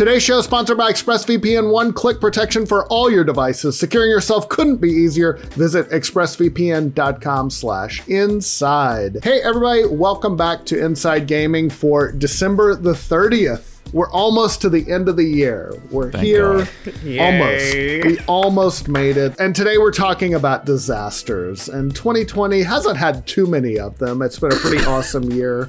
Today's show is sponsored by ExpressVPN one click protection for all your devices. Securing yourself couldn't be easier. Visit expressvpn.com slash inside. Hey everybody, welcome back to Inside Gaming for December the 30th. We're almost to the end of the year. We're here. Almost. We almost made it. And today we're talking about disasters. And 2020 hasn't had too many of them. It's been a pretty awesome year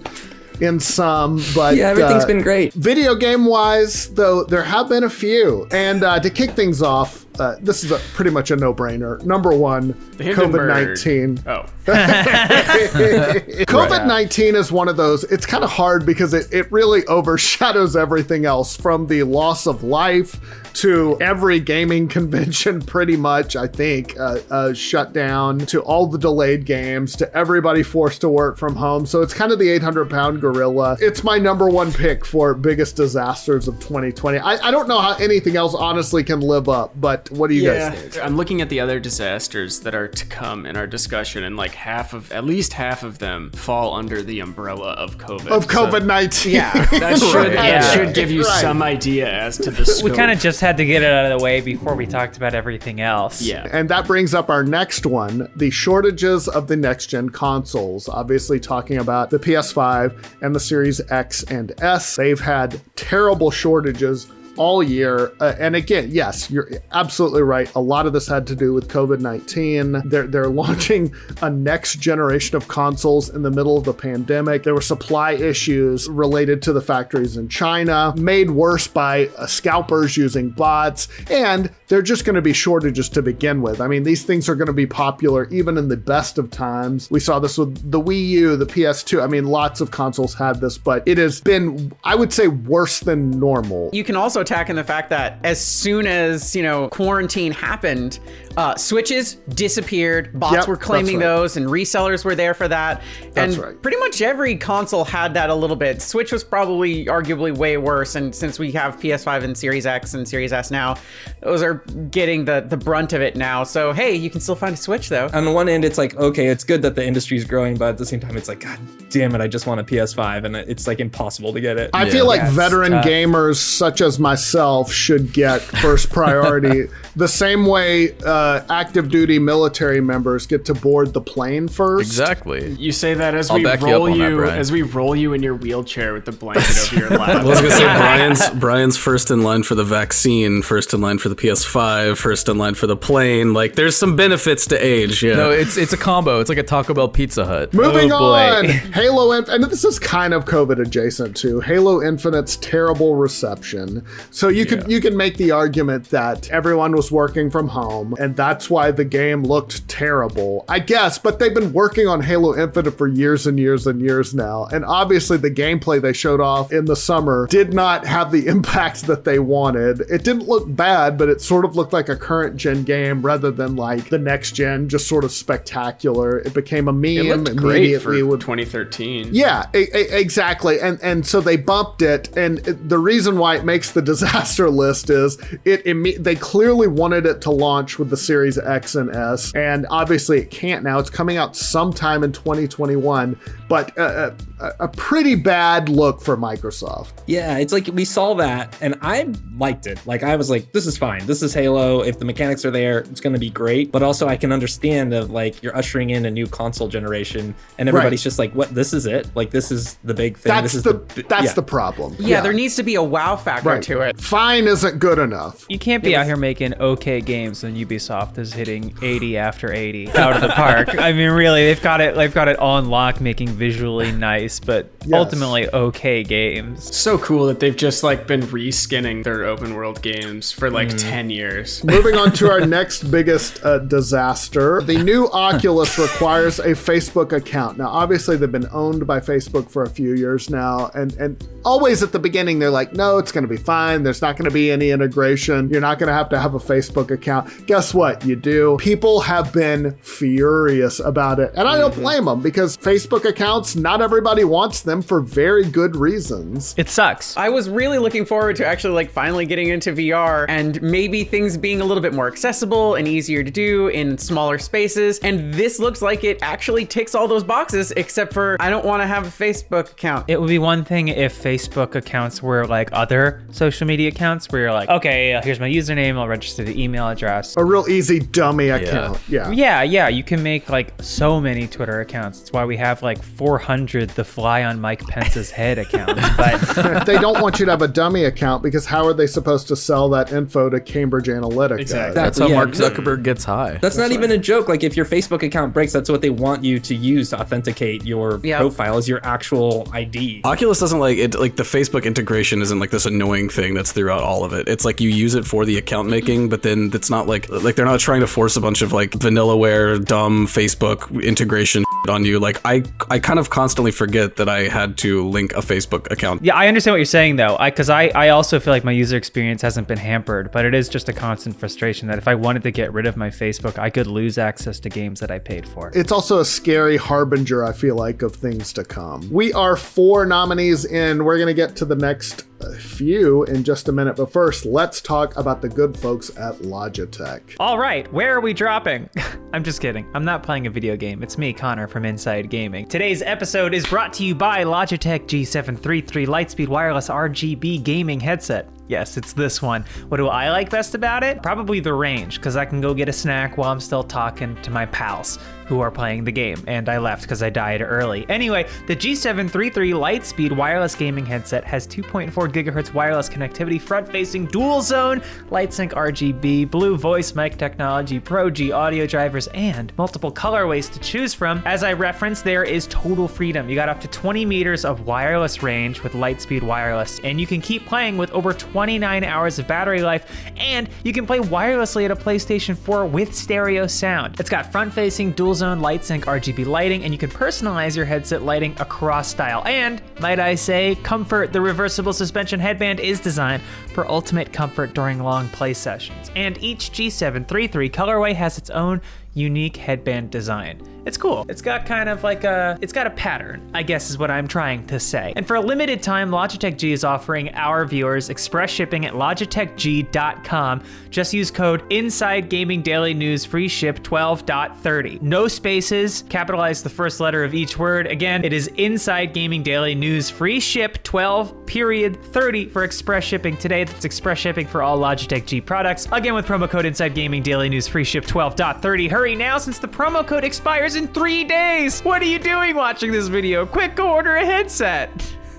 in some, but Yeah, everything's uh, been great. Video game wise, though, there have been a few. And uh, to kick things off, uh, this is a, pretty much a no brainer. Number one, COVID nineteen. Oh, COVID 19 is one of those, it's kind of hard because it, it really overshadows everything else from the loss of life to every gaming convention, pretty much, I think, uh, uh, shut down, to all the delayed games, to everybody forced to work from home. So it's kind of the 800 pound gorilla. It's my number one pick for biggest disasters of 2020. I, I don't know how anything else honestly can live up, but what do you guys think? I'm looking at the other disasters that are to come in our discussion, and like half of, at least half of them, fall under the umbrella of COVID. Of COVID 19. Yeah. that should Right. that should give you Right. some idea as to the scope. We kind of just had to get it out of the way before we talked about everything else. yeah. And that brings up our next one the shortages of the next gen consoles. Obviously, talking about the PS5 and the Series X and S. They've had terrible shortages all year. Uh, and again, yes, you're absolutely right. A lot of this had to do with COVID 19. They're, they're launching a next generation of consoles in the middle of the pandemic. There were supply issues related to the factories in China, made worse by uh, scalpers using bots. And they're just going to be shortages to begin with. I mean, these things are going to be popular even in the best of times. We saw this with the Wii U, the PS2. I mean, lots of consoles had this, but it has been, I would say, worse than normal. You can also attack in the fact that as soon as you know quarantine happened, uh, switches disappeared. Bots Yep, were claiming right. those, and resellers were there for that. That's and right. pretty much every console had that a little bit. Switch was probably arguably way worse, and since we have PS5 and Series X and Series S now, those are getting the the brunt of it now. So hey, you can still find a Switch though. On the one end, it's like, okay, it's good that the industry's growing, but at the same time, it's like, God damn it, I just want a PS5, and it's like impossible to get it. I feel like Yeah, veteran tough. gamers such as myself should get first priority. the same way uh, active duty military members get to board the plane first. Exactly. You say that as I'll we back you up roll that, you, as we roll you in your wheelchair with the blanket over your lap. I was gonna say Brian's Brian's first in line for the vaccine, first in line for the PS5, first in line for the plane. Like, there's some benefits to age. Yeah. No, it's it's a combo. It's like a Taco Bell Pizza Hut. Moving Oh, boy. on, Halo Inf- and this is kind of COVID adjacent too. Halo Infinite's terrible reception. So you could you can make the argument that everyone was working from home, and that's why the game looked terrible. I guess, but they've been working on Halo Infinite for years and years and years now, and obviously the gameplay they showed off in the summer did not have the impact that they wanted. It didn't look bad, but it sort of looked like a current gen game rather than like the next gen, just sort of spectacular. It became a meme it looked great for with 2013. yeah, exactly. And and so they bumped it and the reason why it makes the disaster list is it they clearly wanted it to launch with the Series X and S and obviously it can't now. It's coming out sometime in 2021, but uh, a, a pretty bad look for Microsoft. Yeah, it's like we saw that and I liked it. Like I was like, this is fine. This is Halo. If the mechanics are there, it's gonna be great. But also I can understand of like you're ushering in a new console generation and everybody's Right. just like, what this is it? Like this is the big thing. That's this is the, bi- that's yeah. the problem. Yeah, there needs to be a wow factor right. to it. Fine isn't good enough. You can't be out here making okay games and Ubisoft is hitting 80 after 80 out of the park. I mean, really, they've got it. They've got it on lock, making visually nice, but Yes. ultimately okay games. So cool that they've just like been reskinning their open world games for like 10 years. Moving on to our next biggest uh, disaster. The new Oculus requires a Facebook account. Now, obviously, they've been owned by Facebook for a few years now, and and always at the beginning they're like, "No, it's going to be fine. There's not going to be any integration. You're not going to have to have a Facebook account." Guess what? You do. People have been furious about it, and I don't blame them because Facebook accounts. Not everybody everybody wants them for very good reasons. It sucks. I was really looking forward to actually like finally getting into VR and maybe things being a little bit more accessible and easier to do in smaller spaces. And this looks like it actually ticks all those boxes, except for I don't want to have a Facebook account. It would be one thing if Facebook accounts were like other social media accounts where you're like, okay, uh, here's my username, I'll register the email address. A real easy dummy account. Yeah. Yeah, yeah, you can make like so many Twitter accounts. That's why we have like 400 the fly on Mike Pence's head account. But they don't want you to have a dummy account because how are they supposed to sell that info to Cambridge Analytica? Exactly. That's how Yeah. Mark Zuckerberg gets high. That's not even a joke. Like if your Facebook account breaks, that's what they want you to use to authenticate your Yeah. profile is your actual ID. Oculus doesn't like it. Like the Facebook integration isn't like this annoying thing that's throughout all of it. It's like you use it for the account making, but then it's not like like they're not trying to force a bunch of like vanillaware, dumb Facebook integration on you. Like I I kind of constantly forget that I had to link a Facebook account. yeah, I understand what you're saying though. I cuz I I also feel like my user experience hasn't been hampered, but it is just a constant frustration that if I wanted to get rid of my Facebook, I could lose access to games that I paid for. It's also a scary harbinger, I feel like, of things to come. We are four nominees in. We're going to get to the next few in just a minute. But first, let's talk about the good folks at Logitech. All right, where are we dropping? I'm just kidding. I'm not playing a video game. It's me, Connor from Inside Gaming. Today's episode is brought to you by Logitech G733 Lightspeed Wireless RGB gaming headset. Yes, it's this one. What do I like best about it? Probably the range, because I can go get a snack while I'm still talking to my pals who are playing the game. And I left because I died early. Anyway, the G733 Lightspeed wireless gaming headset has 2.4 gigahertz wireless connectivity, front facing dual zone, LightSync RGB, Blue Voice mic technology, Pro G audio drivers, and multiple colorways to choose from. As I referenced, there is total freedom. You got up to 20 meters of wireless range with Lightspeed Wireless, and you can keep playing with over 29 hours of battery life, and you can play wirelessly at a PlayStation 4 with stereo sound. It's got front facing dual zone LightSync RGB lighting, and you can personalize your headset lighting across style. And, might I say, Comfort, the reversible suspension headband, is designed for ultimate comfort during long play sessions. And each G733 colorway has its own unique headband design. It's cool. It's got kind of like a it's got a pattern, I guess is what I'm trying to say. And for a limited time, Logitech G is offering our viewers express shipping at logitechg.com. Just use code Inside Gaming Daily News free ship 12.30. No spaces, capitalize the first letter of each word. Again, it is Inside Gaming Daily News free ship 12 period 30 for express shipping today. That's express shipping for all Logitech G products. Again with promo code Inside Gaming Daily News free ship 12.30. Hurry now since the promo code expires in three days. What are you doing watching this video? Quick, go order a headset.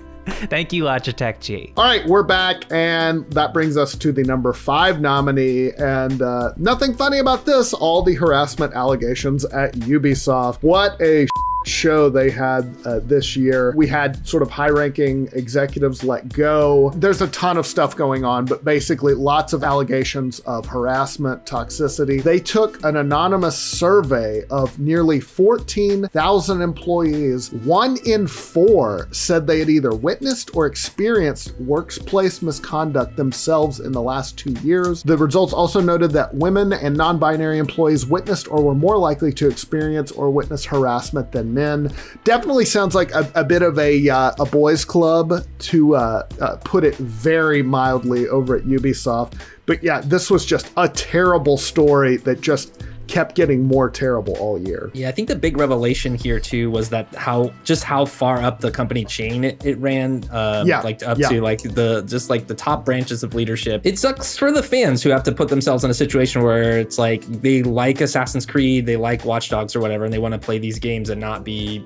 Thank you, Logitech G. All right, we're back, and that brings us to the number five nominee. And uh, nothing funny about this all the harassment allegations at Ubisoft. What a show they had uh, this year. We had sort of high ranking executives let go. There's a ton of stuff going on, but basically lots of allegations of harassment, toxicity. They took an anonymous survey of nearly 14,000 employees. One in four said they had either witnessed or experienced workplace misconduct themselves in the last two years. The results also noted that women and non binary employees witnessed or were more likely to experience or witness harassment than men. Definitely sounds like a, a bit of a uh, a boys' club to uh, uh, put it very mildly over at Ubisoft. But yeah, this was just a terrible story that just kept getting more terrible all year. Yeah, I think the big revelation here too was that how just how far up the company chain it, it ran. Um, Yeah, like up yeah. to like the just like the top branches of leadership. It sucks for the fans who have to put themselves in a situation where it's like they like Assassin's Creed, they like Watch Dogs or whatever, and they want to play these games and not be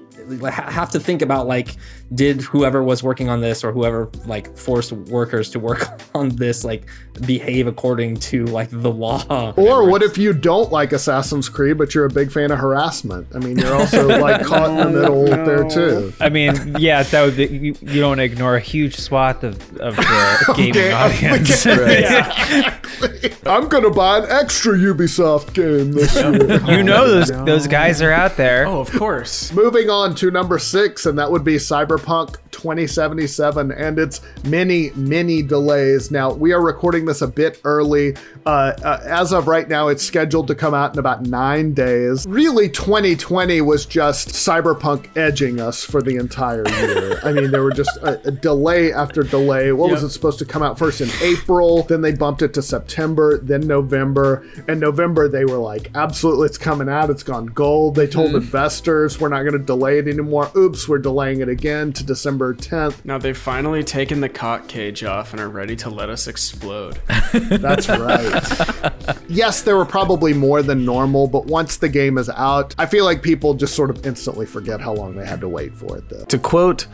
have to think about like did whoever was working on this or whoever like forced workers to work on this like behave according to like the law Or what if you don't like Assassin's Creed, but you're a big fan of harassment? I mean, you're also like caught in the middle there too. I mean, yeah, that would be, you, you don't want to ignore a huge swath of, of the gaming Okay, audience. I'm gonna buy an extra Ubisoft game this year. you know oh, those those guys are out there. Oh, of course. Moving on to number six, and that would be Cyberpunk 2077 and its many, many delays. Now, we are recording this a bit early. Uh, uh, as of right now, it's scheduled to come out in about nine days. Really, 2020 was just Cyberpunk edging us for the entire year. I mean, there were just a, a delay after delay. What was it supposed to come out first in April? Then they bumped it to September, then November. And November, they were like, absolutely, it's coming out. It's gone gold. They told investors, we're not going to delay it anymore. Oops, we're delaying it again to December 10th. Now they've finally taken the cock cage off and are ready to let us explode. That's right. yes, there were probably more than normal, but once the game is out, I feel like people just sort of instantly forget how long they had to wait for it, though. To quote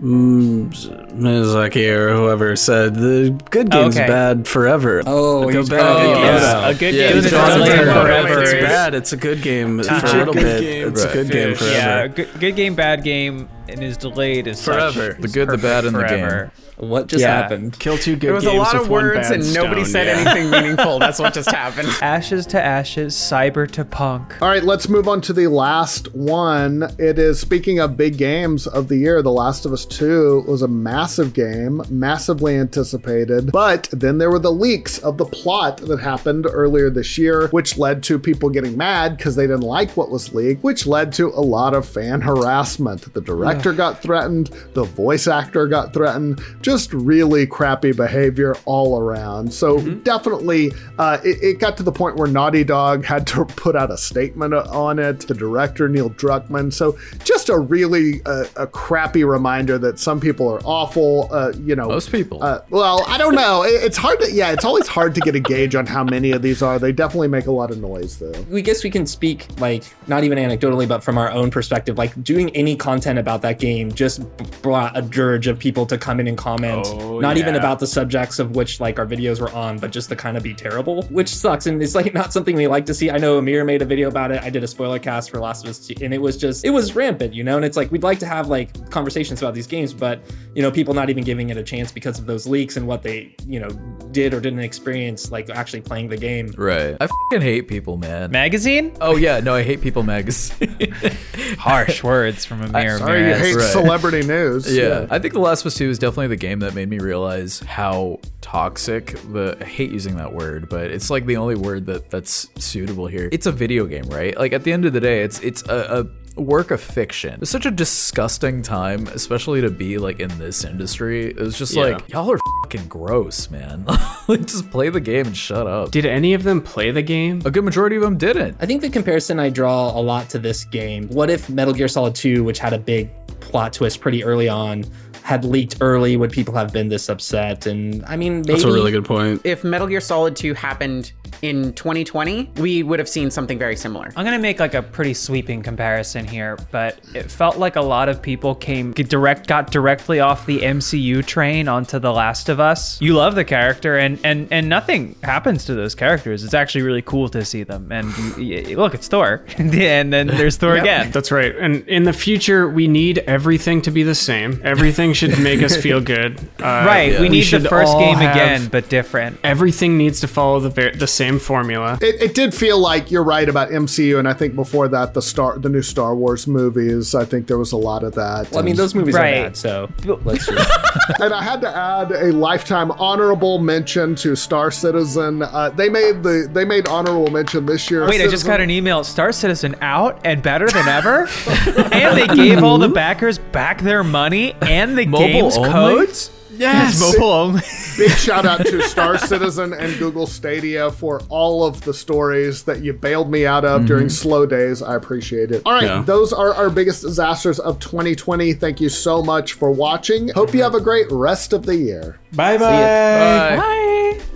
mm, Miyazaki or whoever said, "The good game's Okay. bad forever." Oh, the he's bad bad game game. Yeah. A good Yeah, game is Jonathan delayed Taylor. forever. It's bad. It's a good game for a a little bit. game, It's a good game fish. forever. Yeah, good, good game, bad game, and is delayed is such- Forever. The good, the bad, perfect and the game. What just Yeah. happened? Kill two good There was a lot of words bad and nobody said yeah. anything meaningful. That's what just happened. Ashes to ashes, cyber to punk. All right, let's move on to the last one. It is speaking of big games of the year, The Last of Us 2 was a massive game, massively anticipated. But then there were the leaks of the plot that happened earlier this year, which led to people getting mad because they didn't like what was leaked, which led to a lot of fan harassment. The director got threatened, the voice actor got threatened, just really crappy behavior all around. So definitely, uh, it, it got to the point where Naughty Dog had to put out a statement on it. The director Neil Druckmann. So just a really uh, a crappy reminder that some people are awful. Uh, you know, Most people. Uh, well, I don't know. It- it's hard to yeah. It's always hard to get a gauge on how many of these are. They definitely make a lot of noise though. we guess we can speak like not even anecdotally but from our own perspective like doing any content about that game just brought a dirge of people to come in and comment Oh, not even about the subjects of which like our videos were on but just to kind of be terrible which sucks and it's like not something we like to see i know amir made a video about it i did a spoiler cast for last of us 2 and it was just it was rampant you know and it's like we'd like to have like conversations about these games but you know people not even giving it a chance because of those leaks and what they you know did or didn't experience like actually playing the game right. I fucking hate people, man. Magazine? oh yeah, no, I hate people magazine. Harsh words from Amir. Sorry, you Ramirez. hate right. celebrity news. Yeah. I think The Last of Us 2 is definitely the game that made me realize how toxic the I hate using that word, but it's like the only word that that's suitable here. It's a video game, right? Like at the end of the day, it's it's a, a work of fiction. It's such a disgusting time, especially to be like in this industry. It was just Yeah. like y'all are fucking gross, man. like just play the game and shut up. Did any of them play the game? a good majority of them didn't. I think the comparison I draw a lot to this game. What if Metal Gear Solid 2, which had a big plot twist pretty early on, had leaked early? Would people have been this upset? And I mean, maybe That's a really good point. If Metal Gear Solid 2 happened in 2020, we would have seen something very similar. I'm gonna make like a pretty sweeping comparison here, but it felt like a lot of people came direct got directly off the MCU train onto The Last of Us. You love the character, and and and nothing happens to those characters. It's actually really cool to see them. And you, you- look, it's Thor, and then there's Thor again. That's right. And in the future, we need everything to be the same. Everything should make us feel good. Uh, Right, we need the first game have- again, but different. Everything needs to follow the ver- the same formula. It, it did feel like you're right about MCU, and I think before that, the star, the new Star Wars movies. I think there was a lot of that. Well, I mean, those movies Right. are bad, so let's just. and I had to add a lifetime honorable mention to Star Citizen. Uh, they made the they made honorable mention this year. Wait, I just got an email. Star Citizen out and better than ever, and they gave all the backers back their money and the Mobile game's only? codes. Yes, mobile only. Big shout out to Star Citizen and Google Stadia for all of the stories that you bailed me out of during mm-hmm. slow days. I appreciate it. All right, Yeah. those are our biggest disasters of 2020. Thank you so much for watching. Hope you mm-hmm. have a great rest of the year. Bye bye. Bye. Bye.